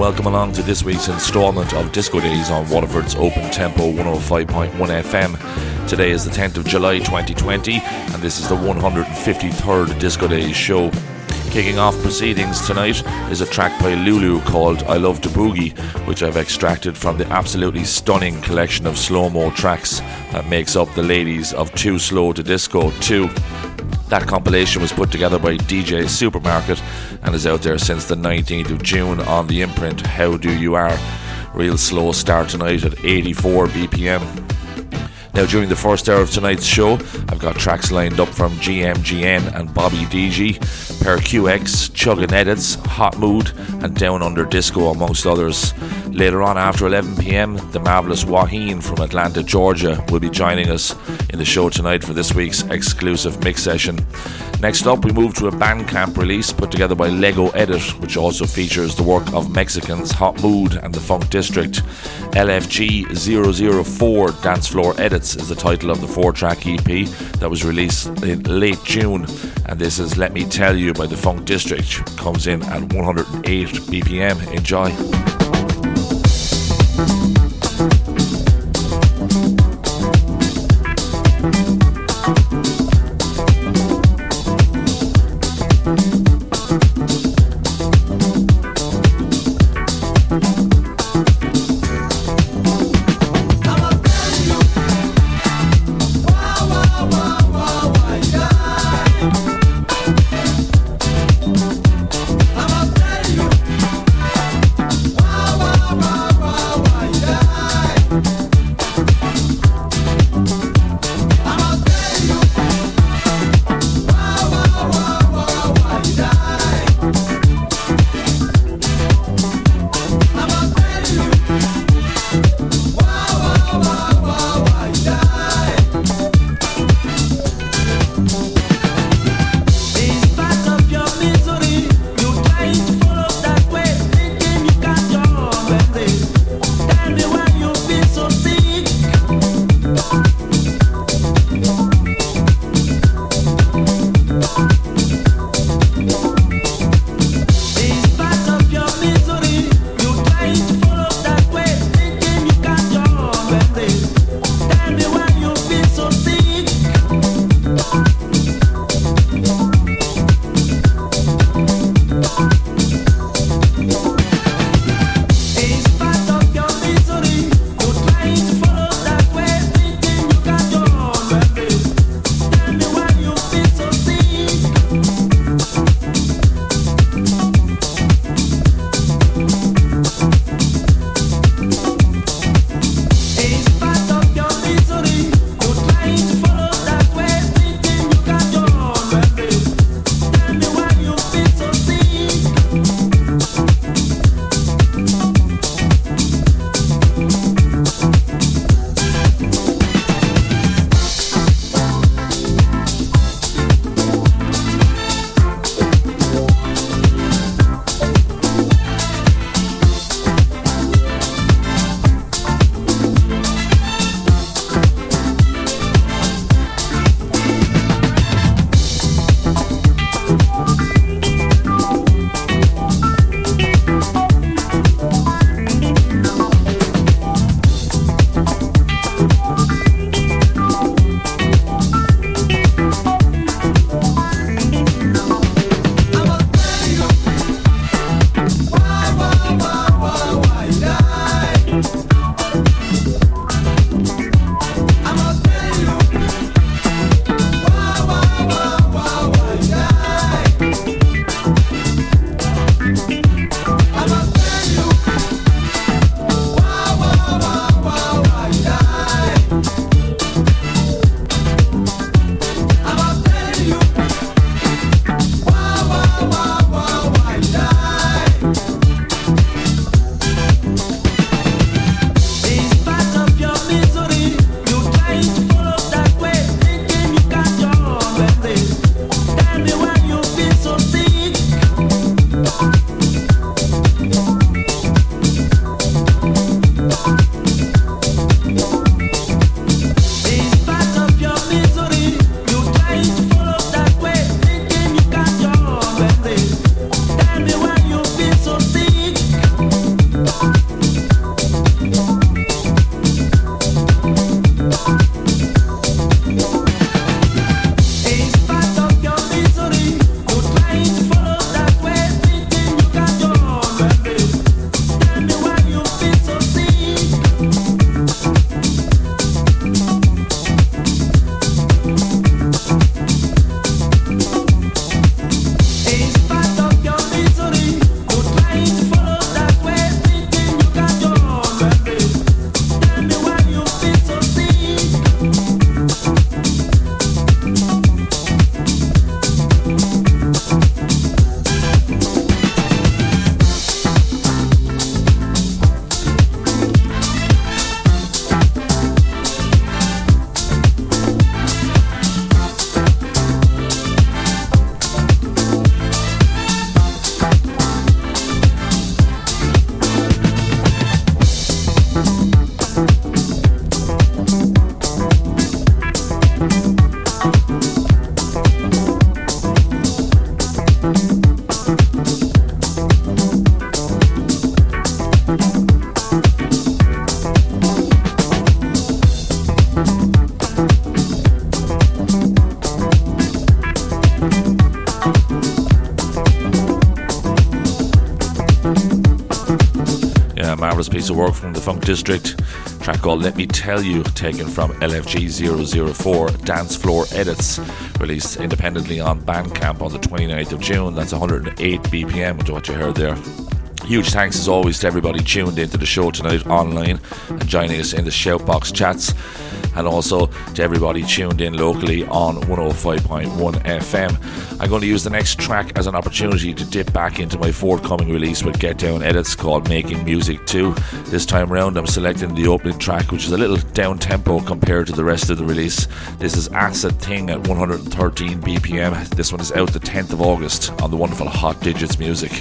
Welcome along to this week's instalment of Disco Days on Waterford's Open Tempo 105.1 FM. Today is the 10th of July 2020, and this is the 153rd Disco Days show. Kicking off proceedings tonight is a track by Lulu called I Love to Boogie, which I've extracted from the absolutely stunning collection of slow mo tracks that makes up the ladies of Too Slow to Disco 2. That compilation was put together by DJ Supermarket and is out there since the 19th of June on the imprint How Do You Are. Real slow start tonight at 84 BPM. Now, during the first hour of tonight's show, I've got tracks lined up from GMGN and Bobby DG, Per QX, Chuggin Edits, Hot Mood, and Down Under Disco, amongst others. Later on, after 11 pm, the marvellous Waheen from Atlanta, Georgia, will be joining us in the show tonight for this week's exclusive mix session. Next up, we move to a Bandcamp release put together by Lego Edit, which also features the work of Mexicans Hot Mood and the Funk District. LFG 004 Dance Floor Edits is the title of the four track EP that was released in late June. And this is Let Me Tell You by the Funk District. Comes in at 108 BPM. Enjoy. District. Track called Let Me Tell You, taken from LFG 004 Dance Floor Edits, released independently on Bandcamp on the 29th of June. That's 108 BPM, which is what you heard there. Huge thanks as always to everybody tuned into the show tonight online and joining us in the Shoutbox chats and also to everybody tuned in locally on 105.1 FM. I'm going to use the next track as an opportunity to dip back into my forthcoming release with Get Down Edits called Making Music 2. This time round, I'm selecting the opening track, which is a little down tempo compared to the rest of the release. This is Acid Thing at 113 BPM. This one is out the 10th of August on the wonderful Hot Digits Music.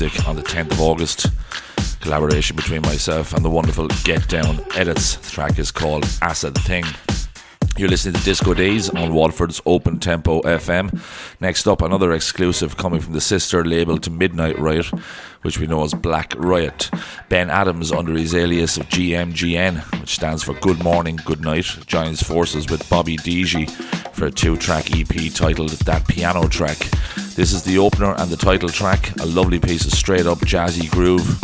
Music on the 10th of August. Collaboration between myself and the wonderful Get Down Edits. The track is called Acid Thing. You're listening to Disco Days on Waterford's Open Tempo FM. Next up, another exclusive coming from the sister label to Midnight Riot, which we know as Black Riot. Ben Adams, under his alias of GMGN, which stands for Good Morning, Good Night, joins forces with Bobby DG for a two track EP titled That Piano Track. This is the opener and the title track, a lovely piece of straight up jazzy groove,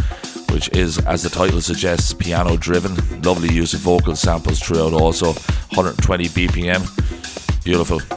which is, as the title suggests, piano driven. Lovely use of vocal samples throughout, also 120 BPM. Beautiful.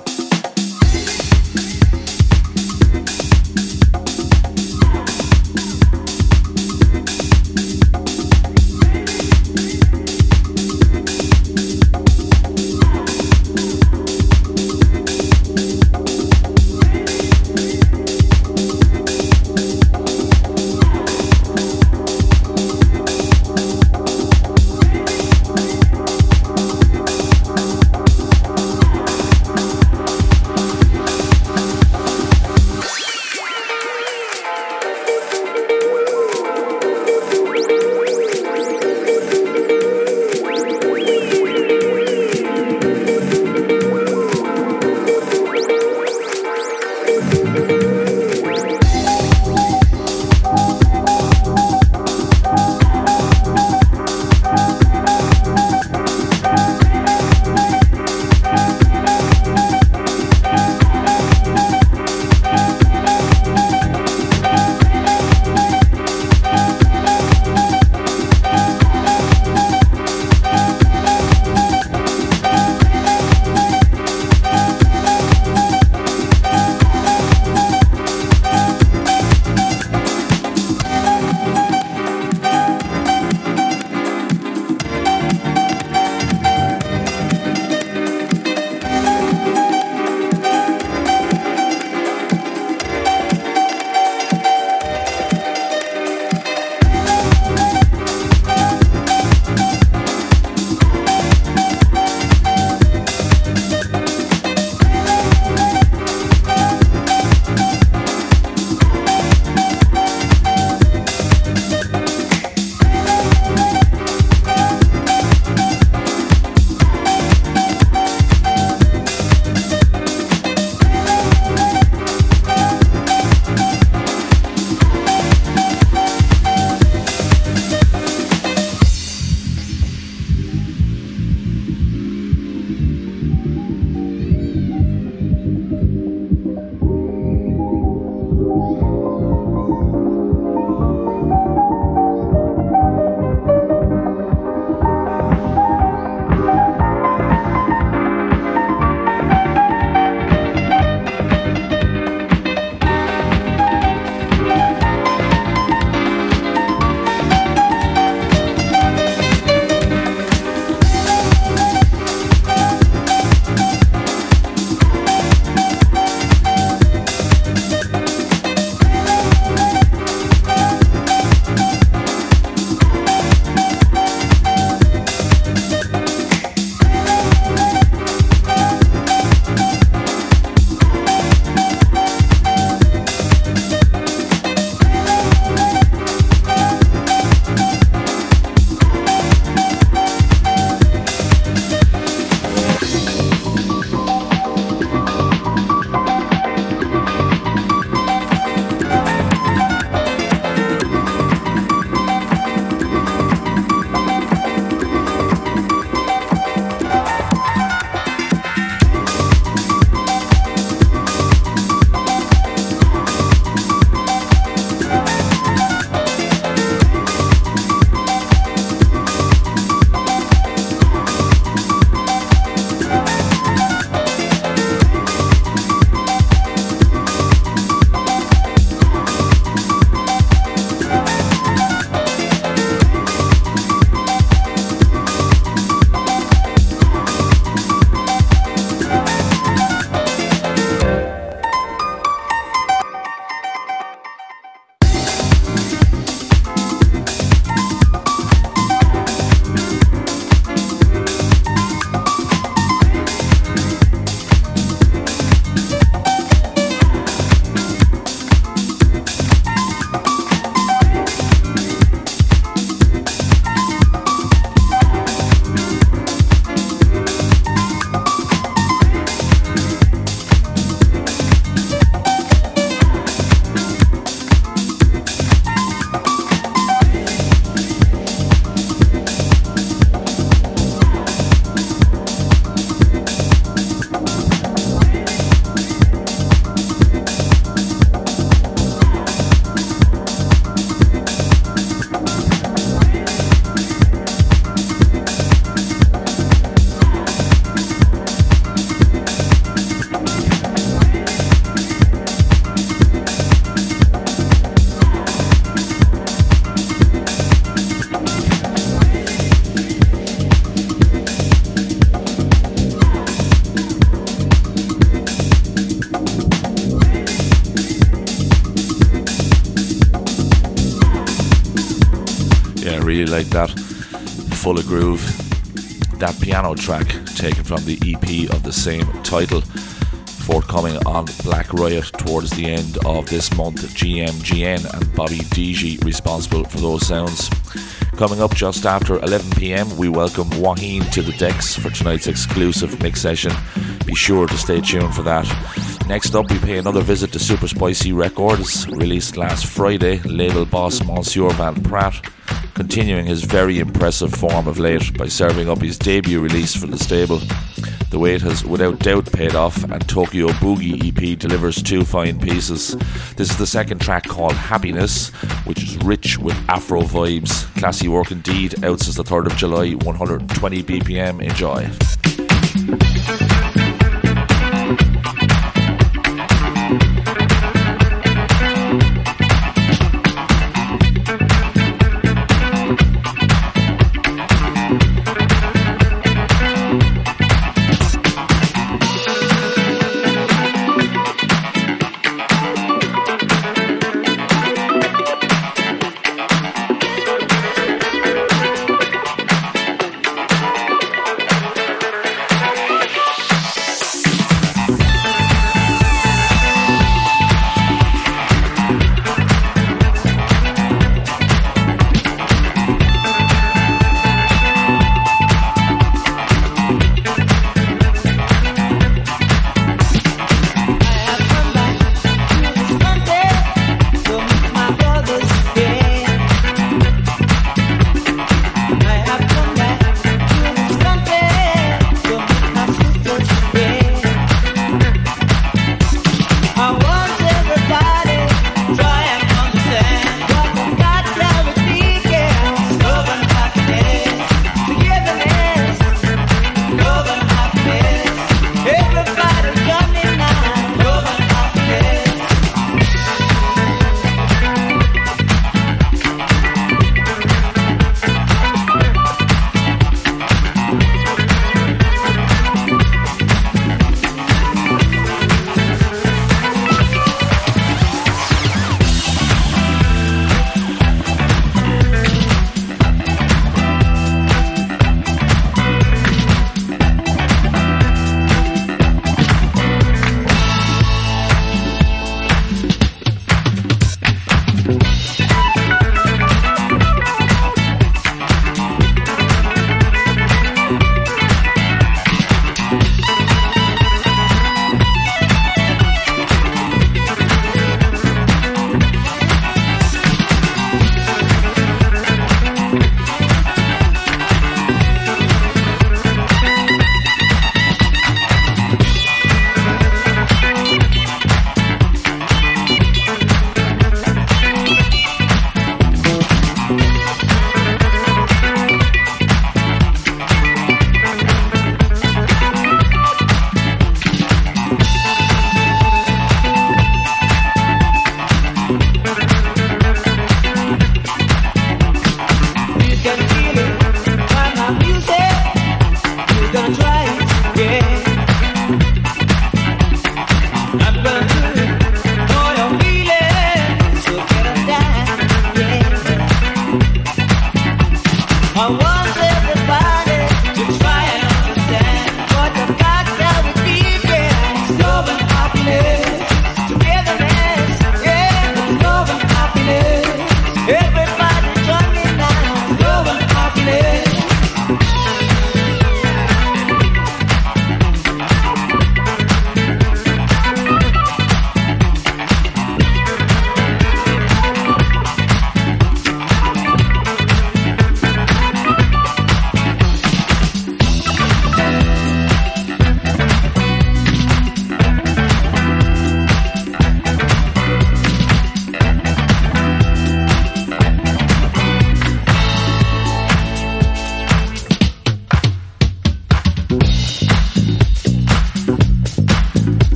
Really like that. Full of groove. That piano track taken from the EP of the same title, forthcoming on Black Riot towards the end of this month. GMGN and Bobby DG responsible for those sounds. Coming up just after 11 pm, we welcome Waheen to the decks for tonight's exclusive mix session. Be sure to stay tuned for that. Next up, we pay another visit to Super Spicy Records, released last Friday. Label boss Monsieur Van Pratt continuing his very impressive form of late by serving up his debut release for the stable. The wait has without doubt paid off, and Tokyo Boogie EP delivers two fine pieces. This is the second track called Happiness, which is rich with Afro vibes. Classy work indeed, out since the 3rd of July, 120 BPM. Enjoy.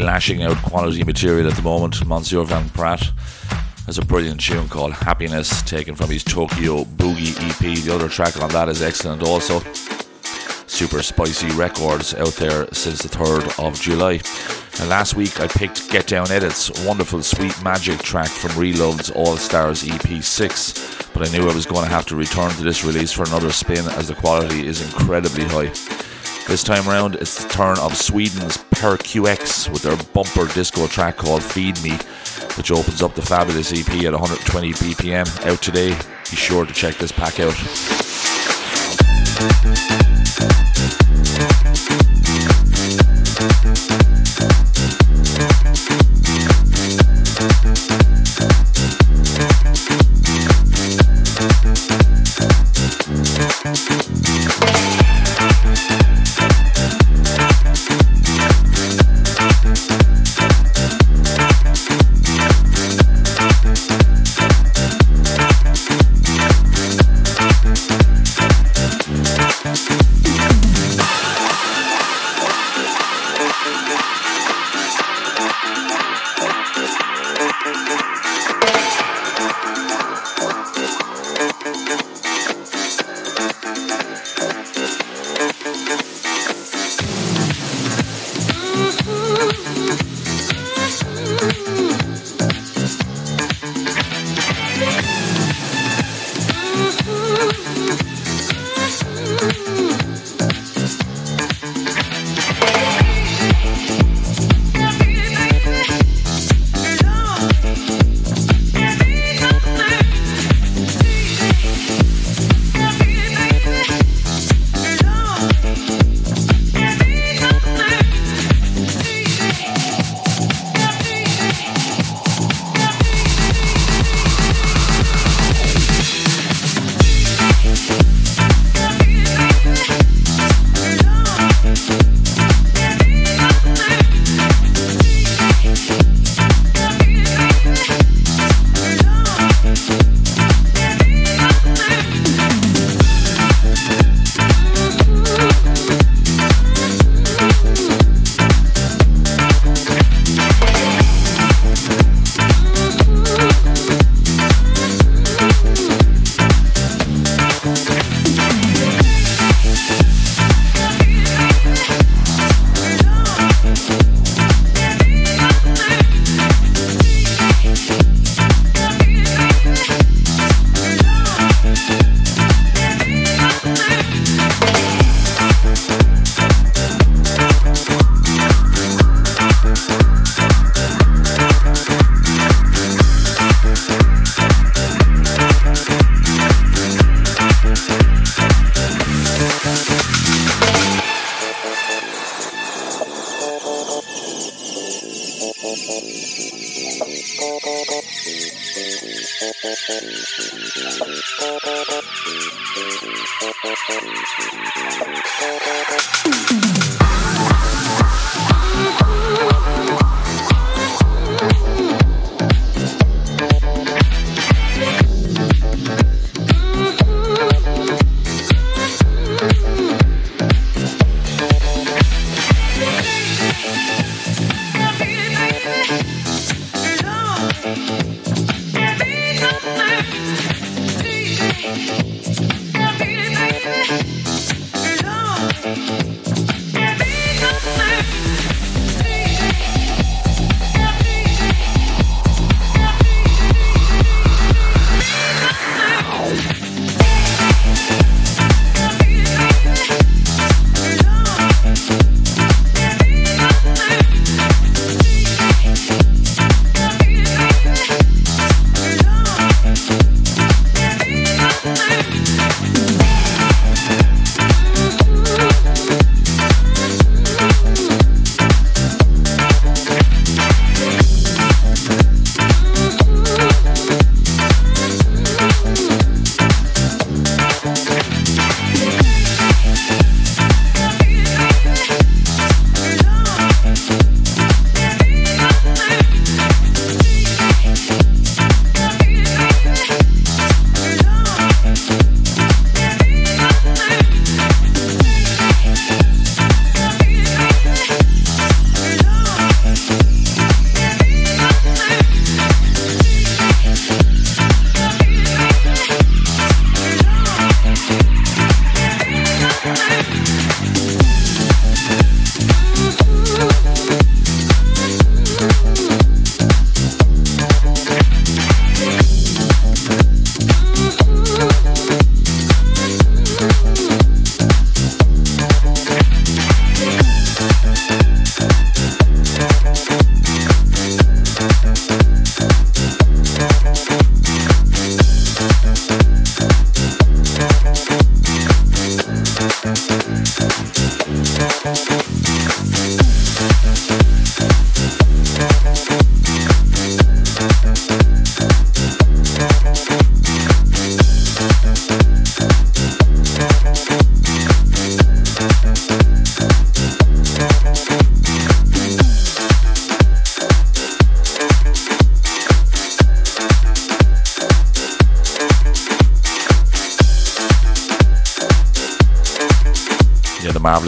Lashing out quality material at the moment. Monsieur Van Pratt has a brilliant tune called Happiness, taken from his Tokyo Boogie EP. The other track on that is excellent also. Super spicy records out there since the 3rd of July. And last week I picked Get Down Edits, wonderful sweet magic track from Reload's All Stars EP 6. But I knew I was going to have to return to this release for another spin as the quality is incredibly high. This time around, it's the turn of Sweden's Per QX with their bumper disco track called Feed Me, which opens up the fabulous EP at 120 BPM. Out today, be sure to check this pack out.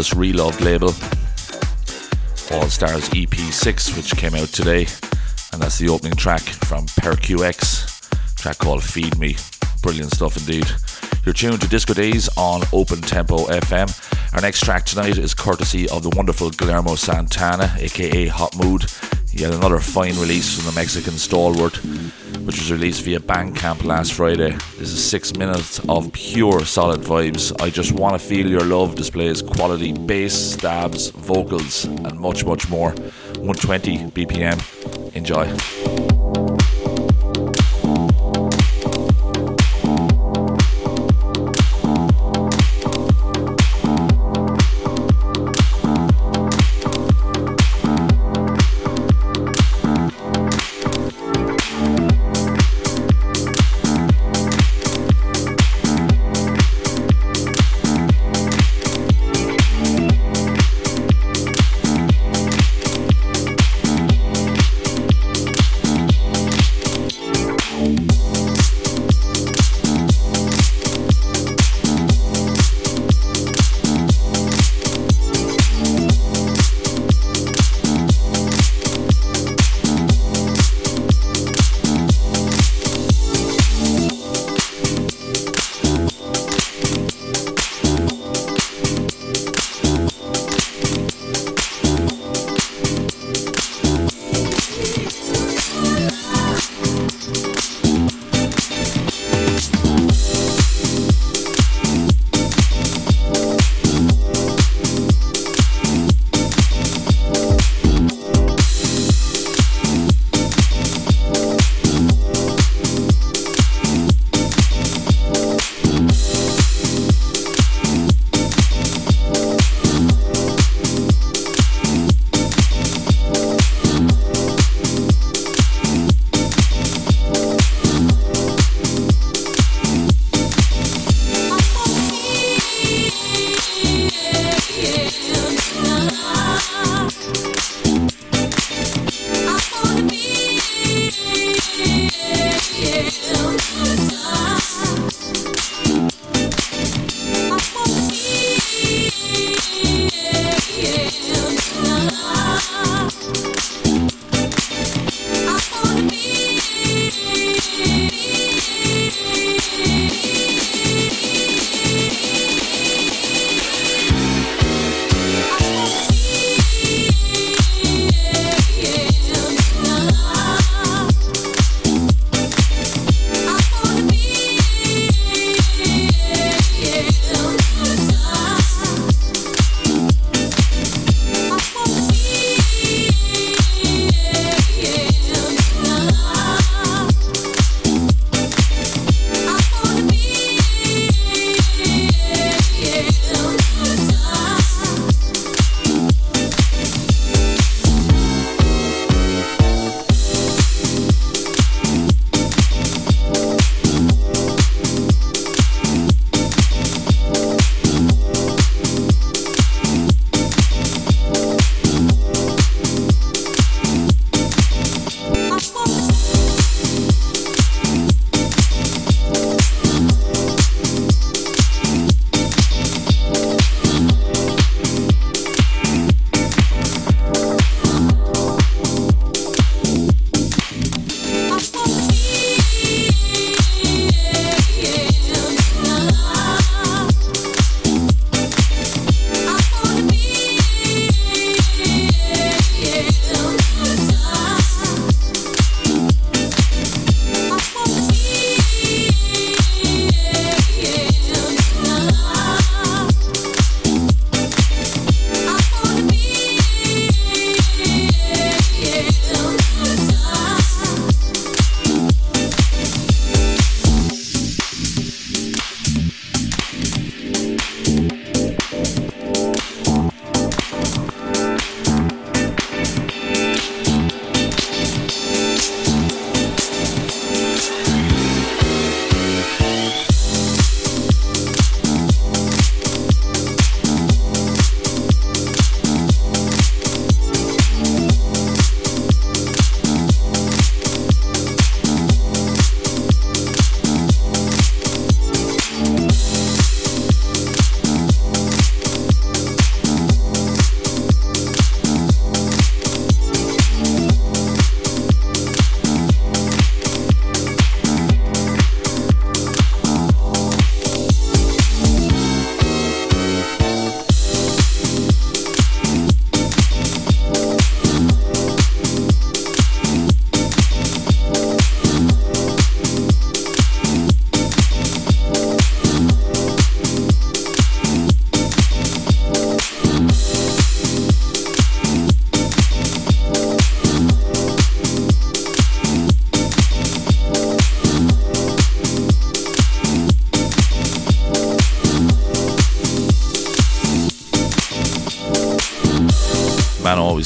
Marvelous Reloved label. All Stars EP6, which came out today, and that's the opening track from PerQX, track called Feed Me. Brilliant stuff indeed. You're tuned to Disco Days on Open Tempo FM. Our next track tonight is courtesy of the wonderful Guillermo Santana, aka Hot Mood. Yet another fine release from the Mexican stalwart, which was released via Bandcamp last Friday. This is six minutes of pure solid vibes. I just want to feel your love displays quality bass, stabs, vocals, and much, much more. 120 BPM. Enjoy.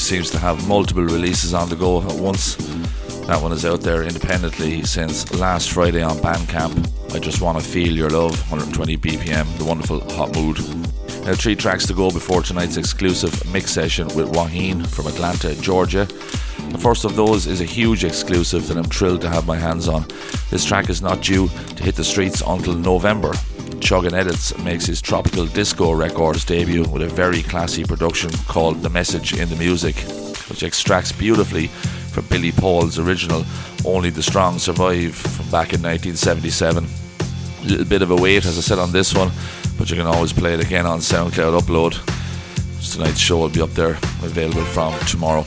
Seems to have multiple releases on the go at once. That one is out there independently since last Friday on Bandcamp. I just want to feel your love, 120 BPM, the wonderful Hot Mood. Now, three tracks to go before tonight's exclusive mix session with Waheen from Atlanta, Georgia. The first of those is a huge exclusive that I'm thrilled to have my hands on. This track is not due to hit the streets until November. Chuggin Edits makes his tropical disco records debut with a very classy production called The Message in the Music, which extracts beautifully from Billy Paul's original Only the Strong Survive from back in 1977. A little bit of a wait, as I said on this one, but you can always play it again on SoundCloud upload. Tonight's show will be up there, available from tomorrow.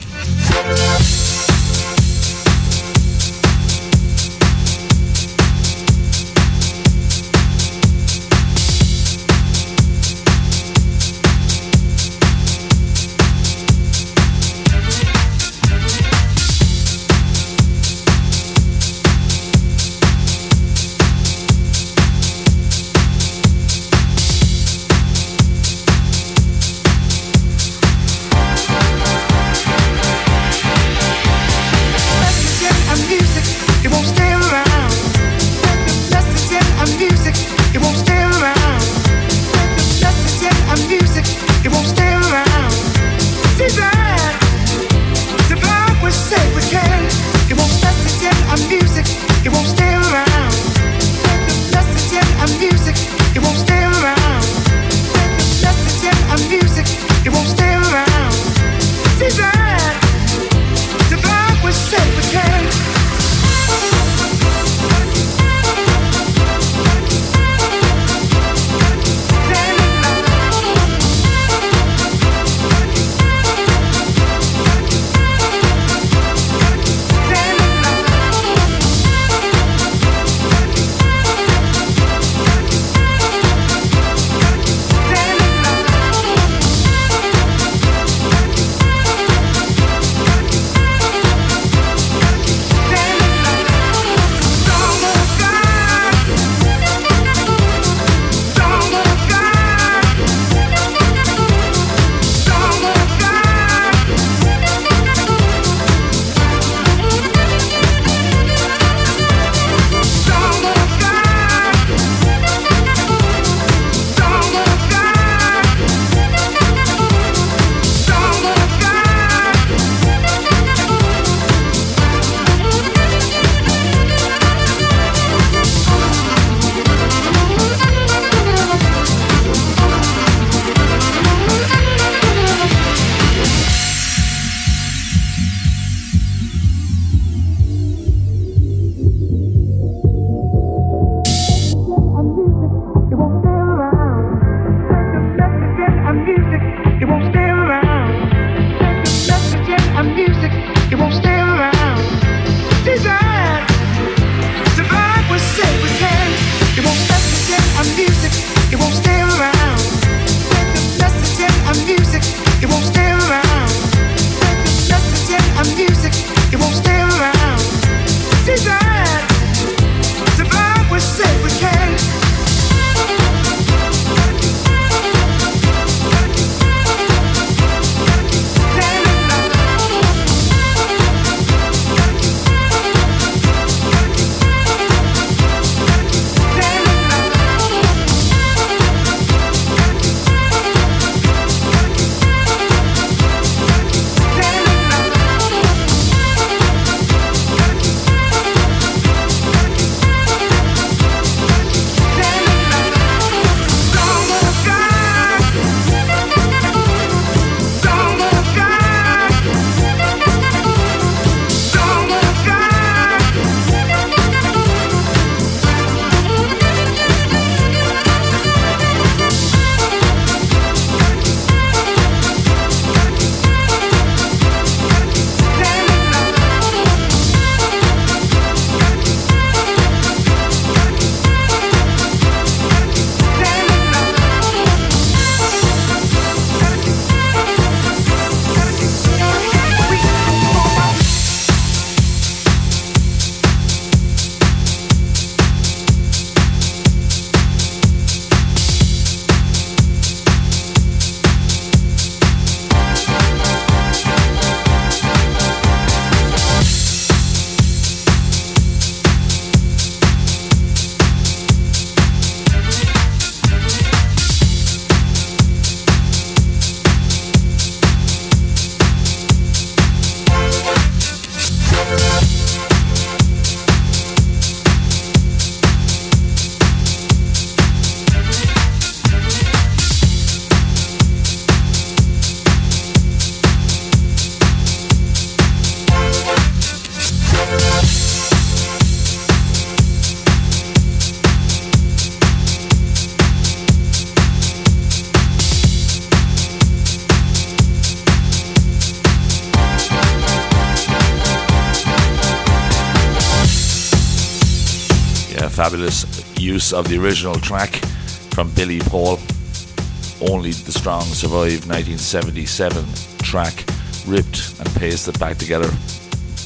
Fabulous use of the original track from Billy Paul. Only the Strong Survive 1977 track, ripped and pasted back together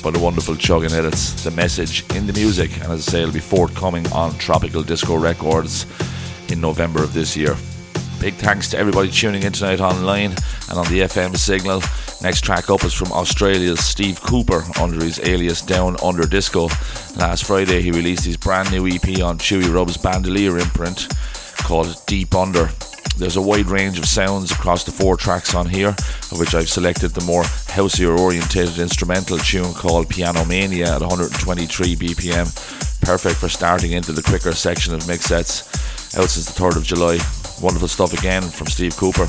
by the wonderful Chuggin Edits. The message in the music, and as I say, it'll be forthcoming on Tropical Disco Records in November of this year. Big thanks to everybody tuning in tonight online and on the FM signal. Next track up is from Australia's Steve Cooper under his alias Down Under Disco. Last Friday he released his brand new EP on Chewy Rub's Bandolier imprint called Deep Under. There's a wide range of sounds across the four tracks on here, of which I've selected the more houseier orientated instrumental tune called Piano Mania at 123 BPM. Perfect for starting into the quicker section of mix sets. Out since the 3rd of July. Wonderful stuff again from Steve Cooper.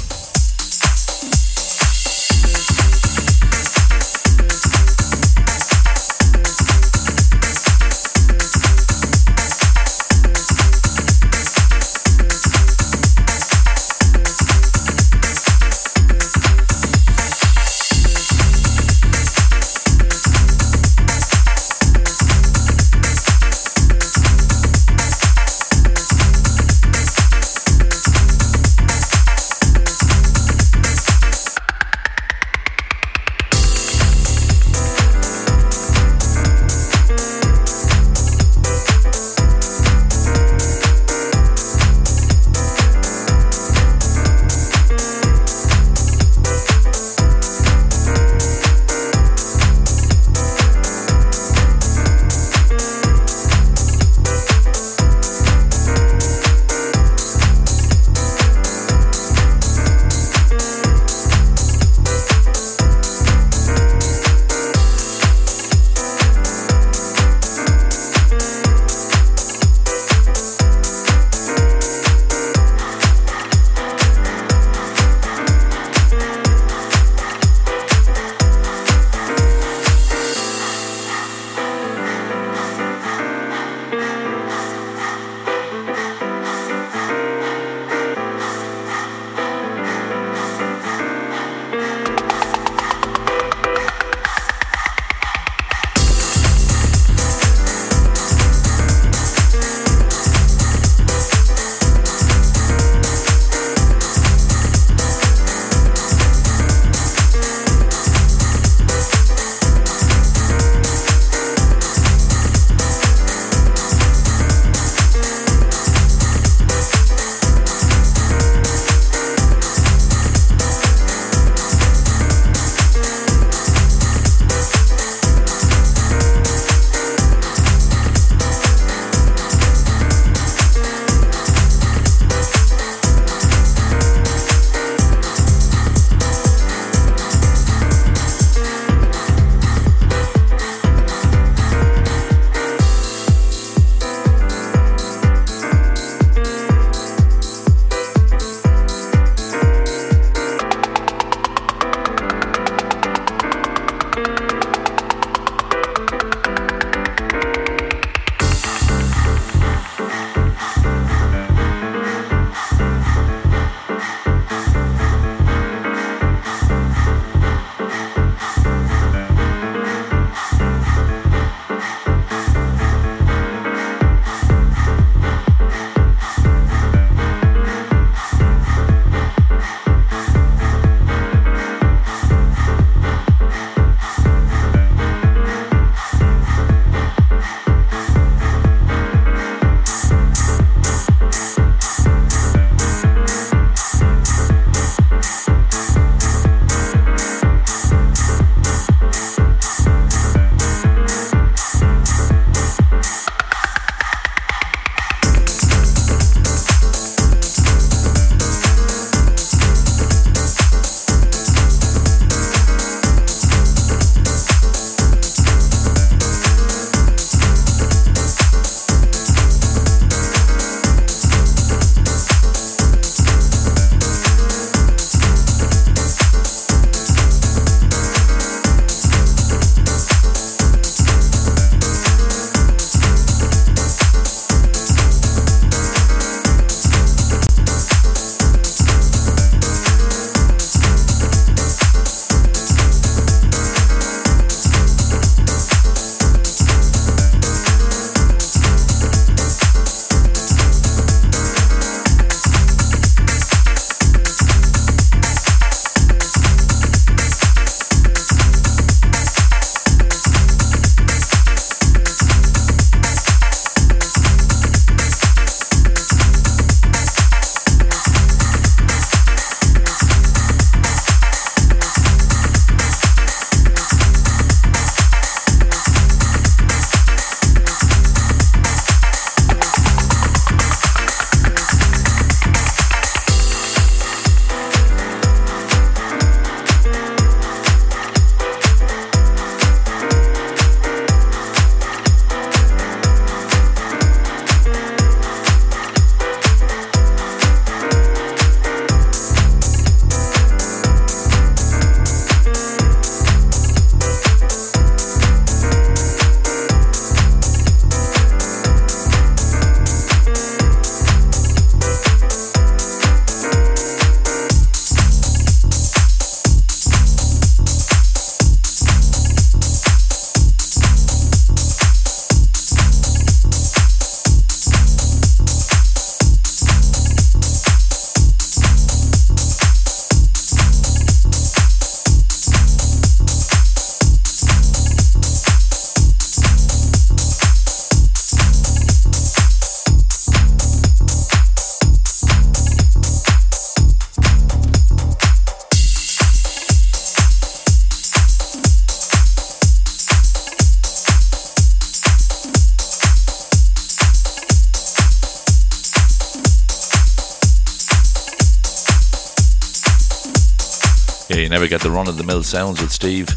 Run of the mill sounds with Steve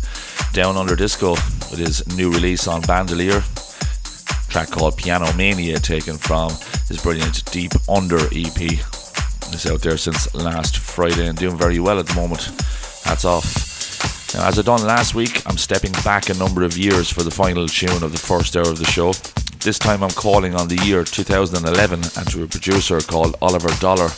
Down Under Disco with his new release on Bandolier. Track called Piano Mania, taken from his brilliant Deep Under EP. It's out there since last Friday and doing very well at the moment. Hats off. Now, as I done last week, I'm stepping back a number of years for the final tune of the first hour of the show. This time I'm calling on the year 2011 and to a producer called Oliver Dollar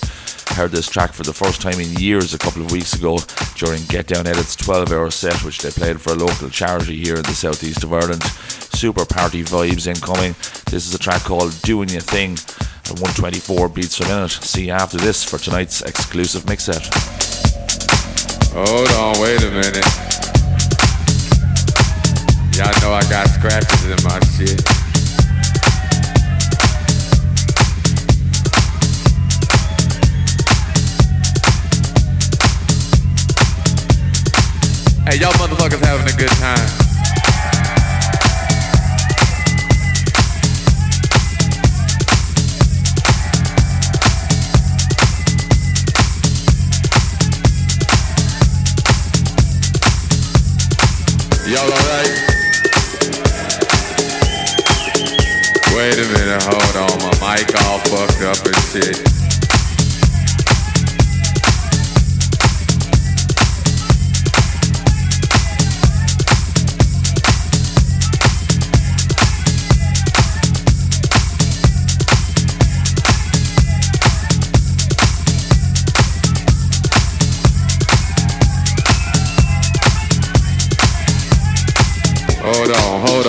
heard this track for the first time in years a couple of weeks ago during Get Down Edit's 12 hour set, which they played for a local charity here in the southeast of Ireland. Super party vibes incoming. This is a track called Doing Your Thing at 124 beats per minute. See you after this for tonight's exclusive mix set. Hold on, wait a minute. Y'all know I got scratches in my shit. Hey, y'all motherfuckers having a good time. Y'all alright? Wait a minute, hold on. My mic all fucked up and shit.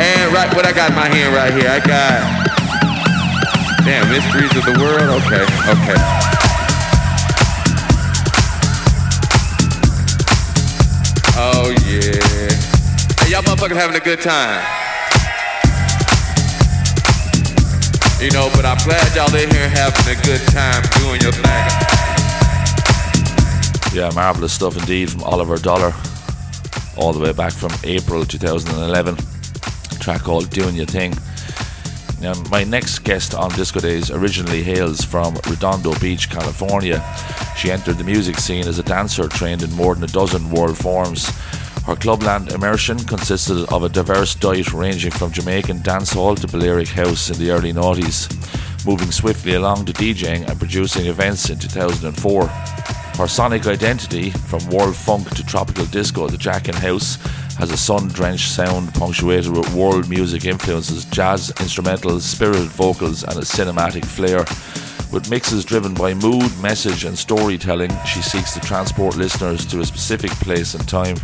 And right, what I got in my hand right here, I got. Damn, mysteries of the world? Okay, okay. Oh yeah. Hey, y'all motherfuckers having a good time. You know, but I'm glad y'all in here having a good time doing your thing. Yeah, marvelous stuff indeed from Oliver Dollar, all the way back from April 2011. Track called "Doing Your Thing." Now, my next guest on Disco Days originally hails from Redondo Beach, California. She entered the music scene as a dancer trained in more than a dozen world forms. Her clubland immersion consisted of a diverse diet ranging from Jamaican dancehall to Balearic house in the early noughties, moving swiftly along to DJing and producing events in 2004. Her sonic identity, from world funk to tropical disco to Jackin House, has a sun drenched sound punctuated with world music influences, jazz, instrumentals, spirited vocals, and a cinematic flair. With mixes driven by mood, message, and storytelling, she seeks to transport listeners to a specific place and time.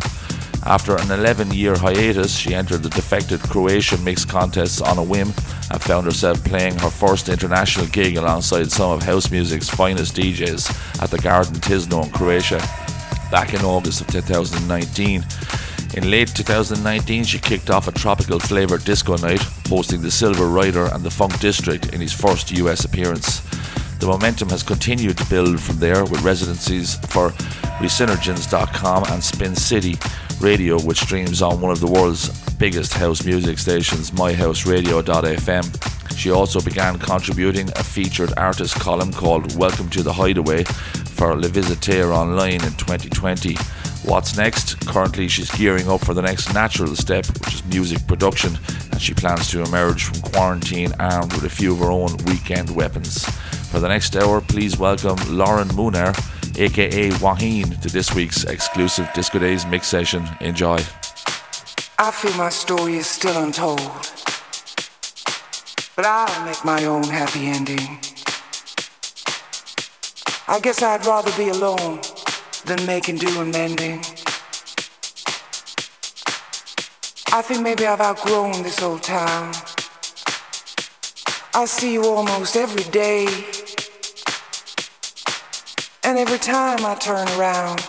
After an 11 year hiatus, she entered the defected Croatian mix contests on a whim and found herself playing her first international gig alongside some of house music's finest DJs at the Garden Tisno in Croatia back in August of 2019. In late 2019, she kicked off a tropical flavoured disco night, hosting the Silver Rider and the Funk District in his first US appearance. The momentum has continued to build from there with residencies for Resynergens.com and Spin City Radio, which streams on one of the world's biggest house music stations, myhouseradio.fm. She also began contributing a featured artist column called Welcome to the Hideaway for Le Visiteur Online in 2020. What's next? Currently, she's gearing up for the next natural step, which is music production, and she plans to emerge from quarantine armed with a few of her own weekend weapons. For the next hour, please welcome Lauren Mooner, aka Waheen, to this week's exclusive Disco Days mix session. Enjoy. I feel my story is still untold, but I'll make my own happy ending. I guess I'd rather be alone than making do and mending. I think maybe I've outgrown this old town. I see you almost every day. And every time I turn around,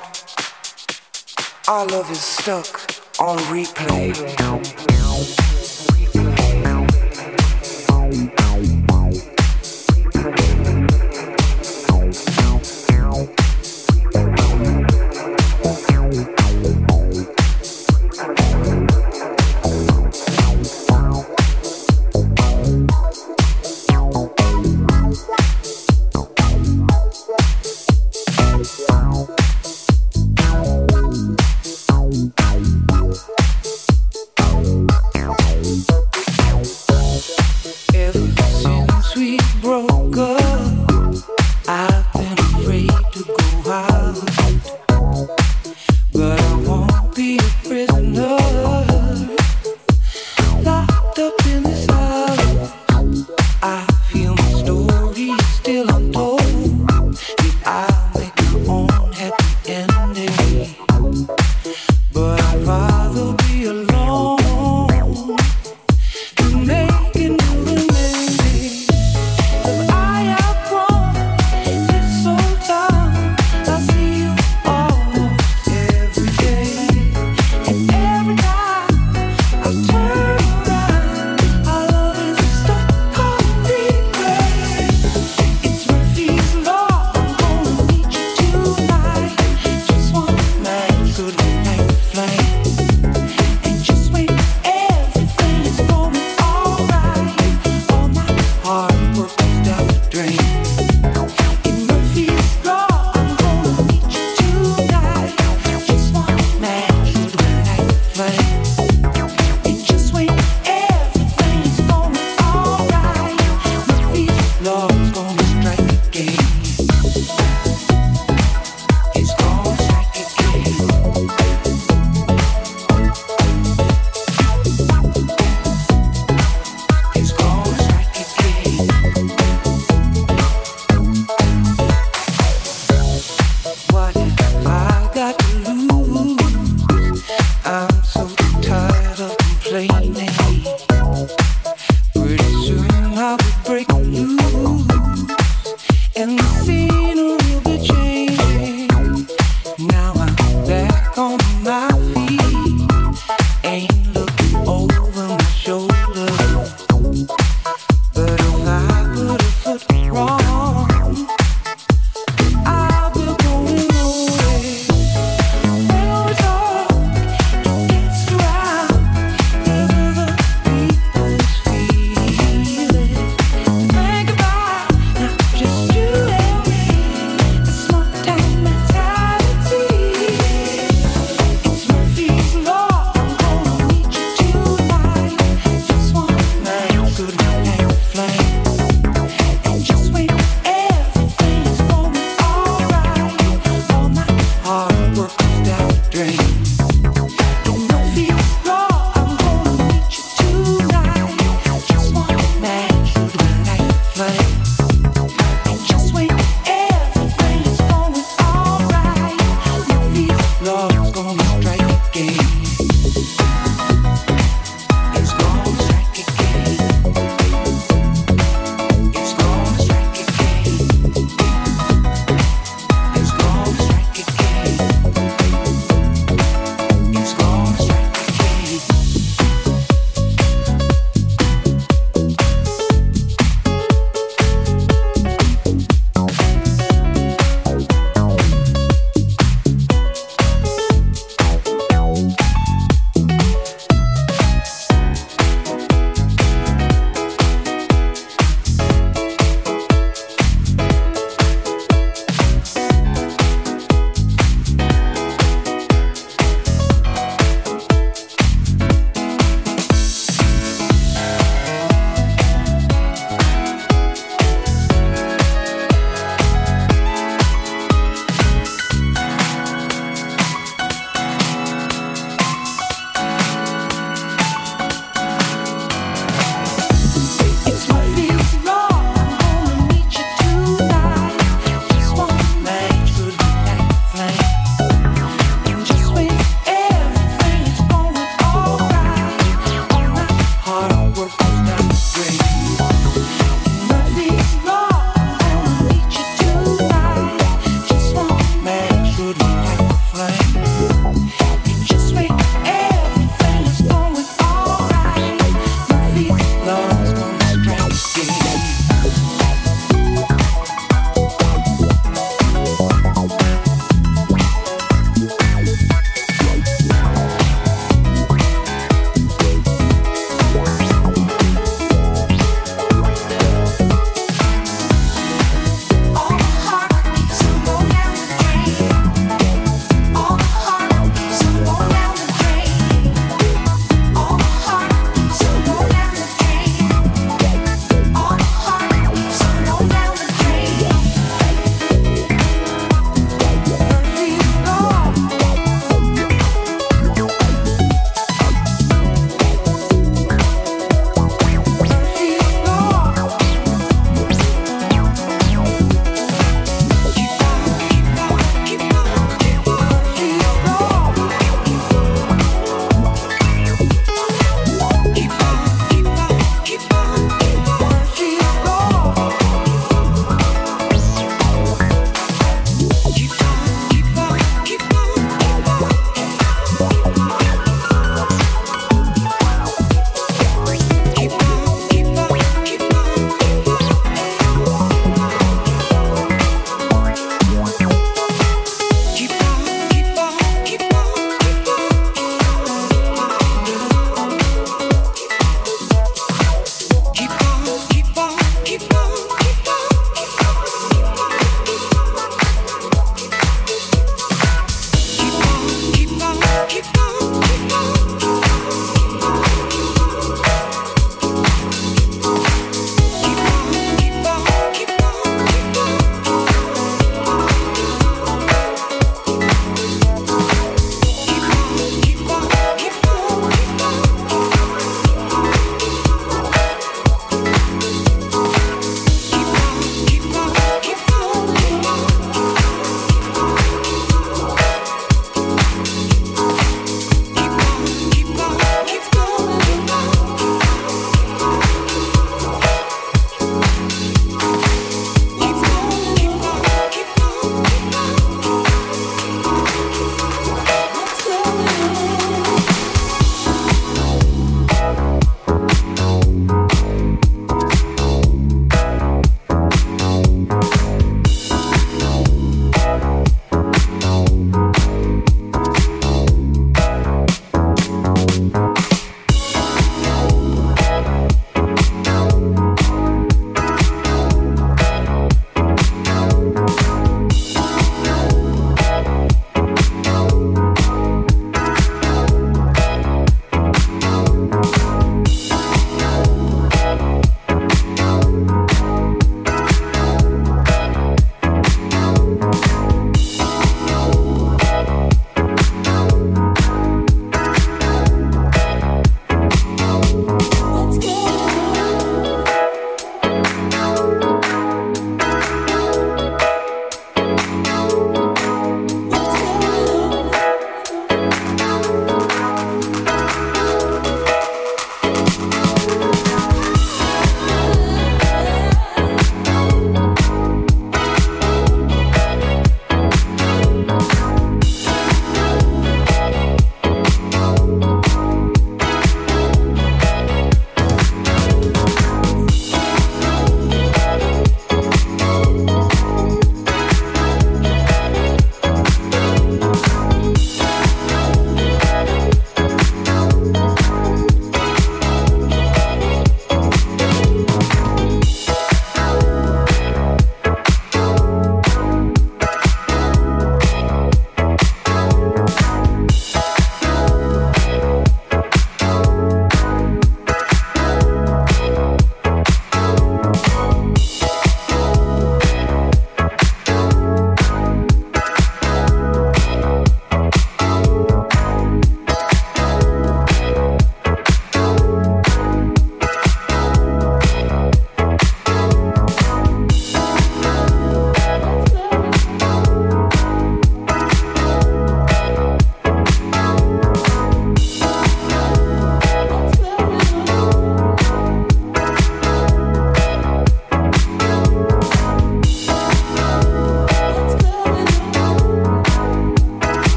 our love is stuck on replay.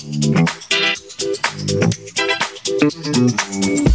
Thank you.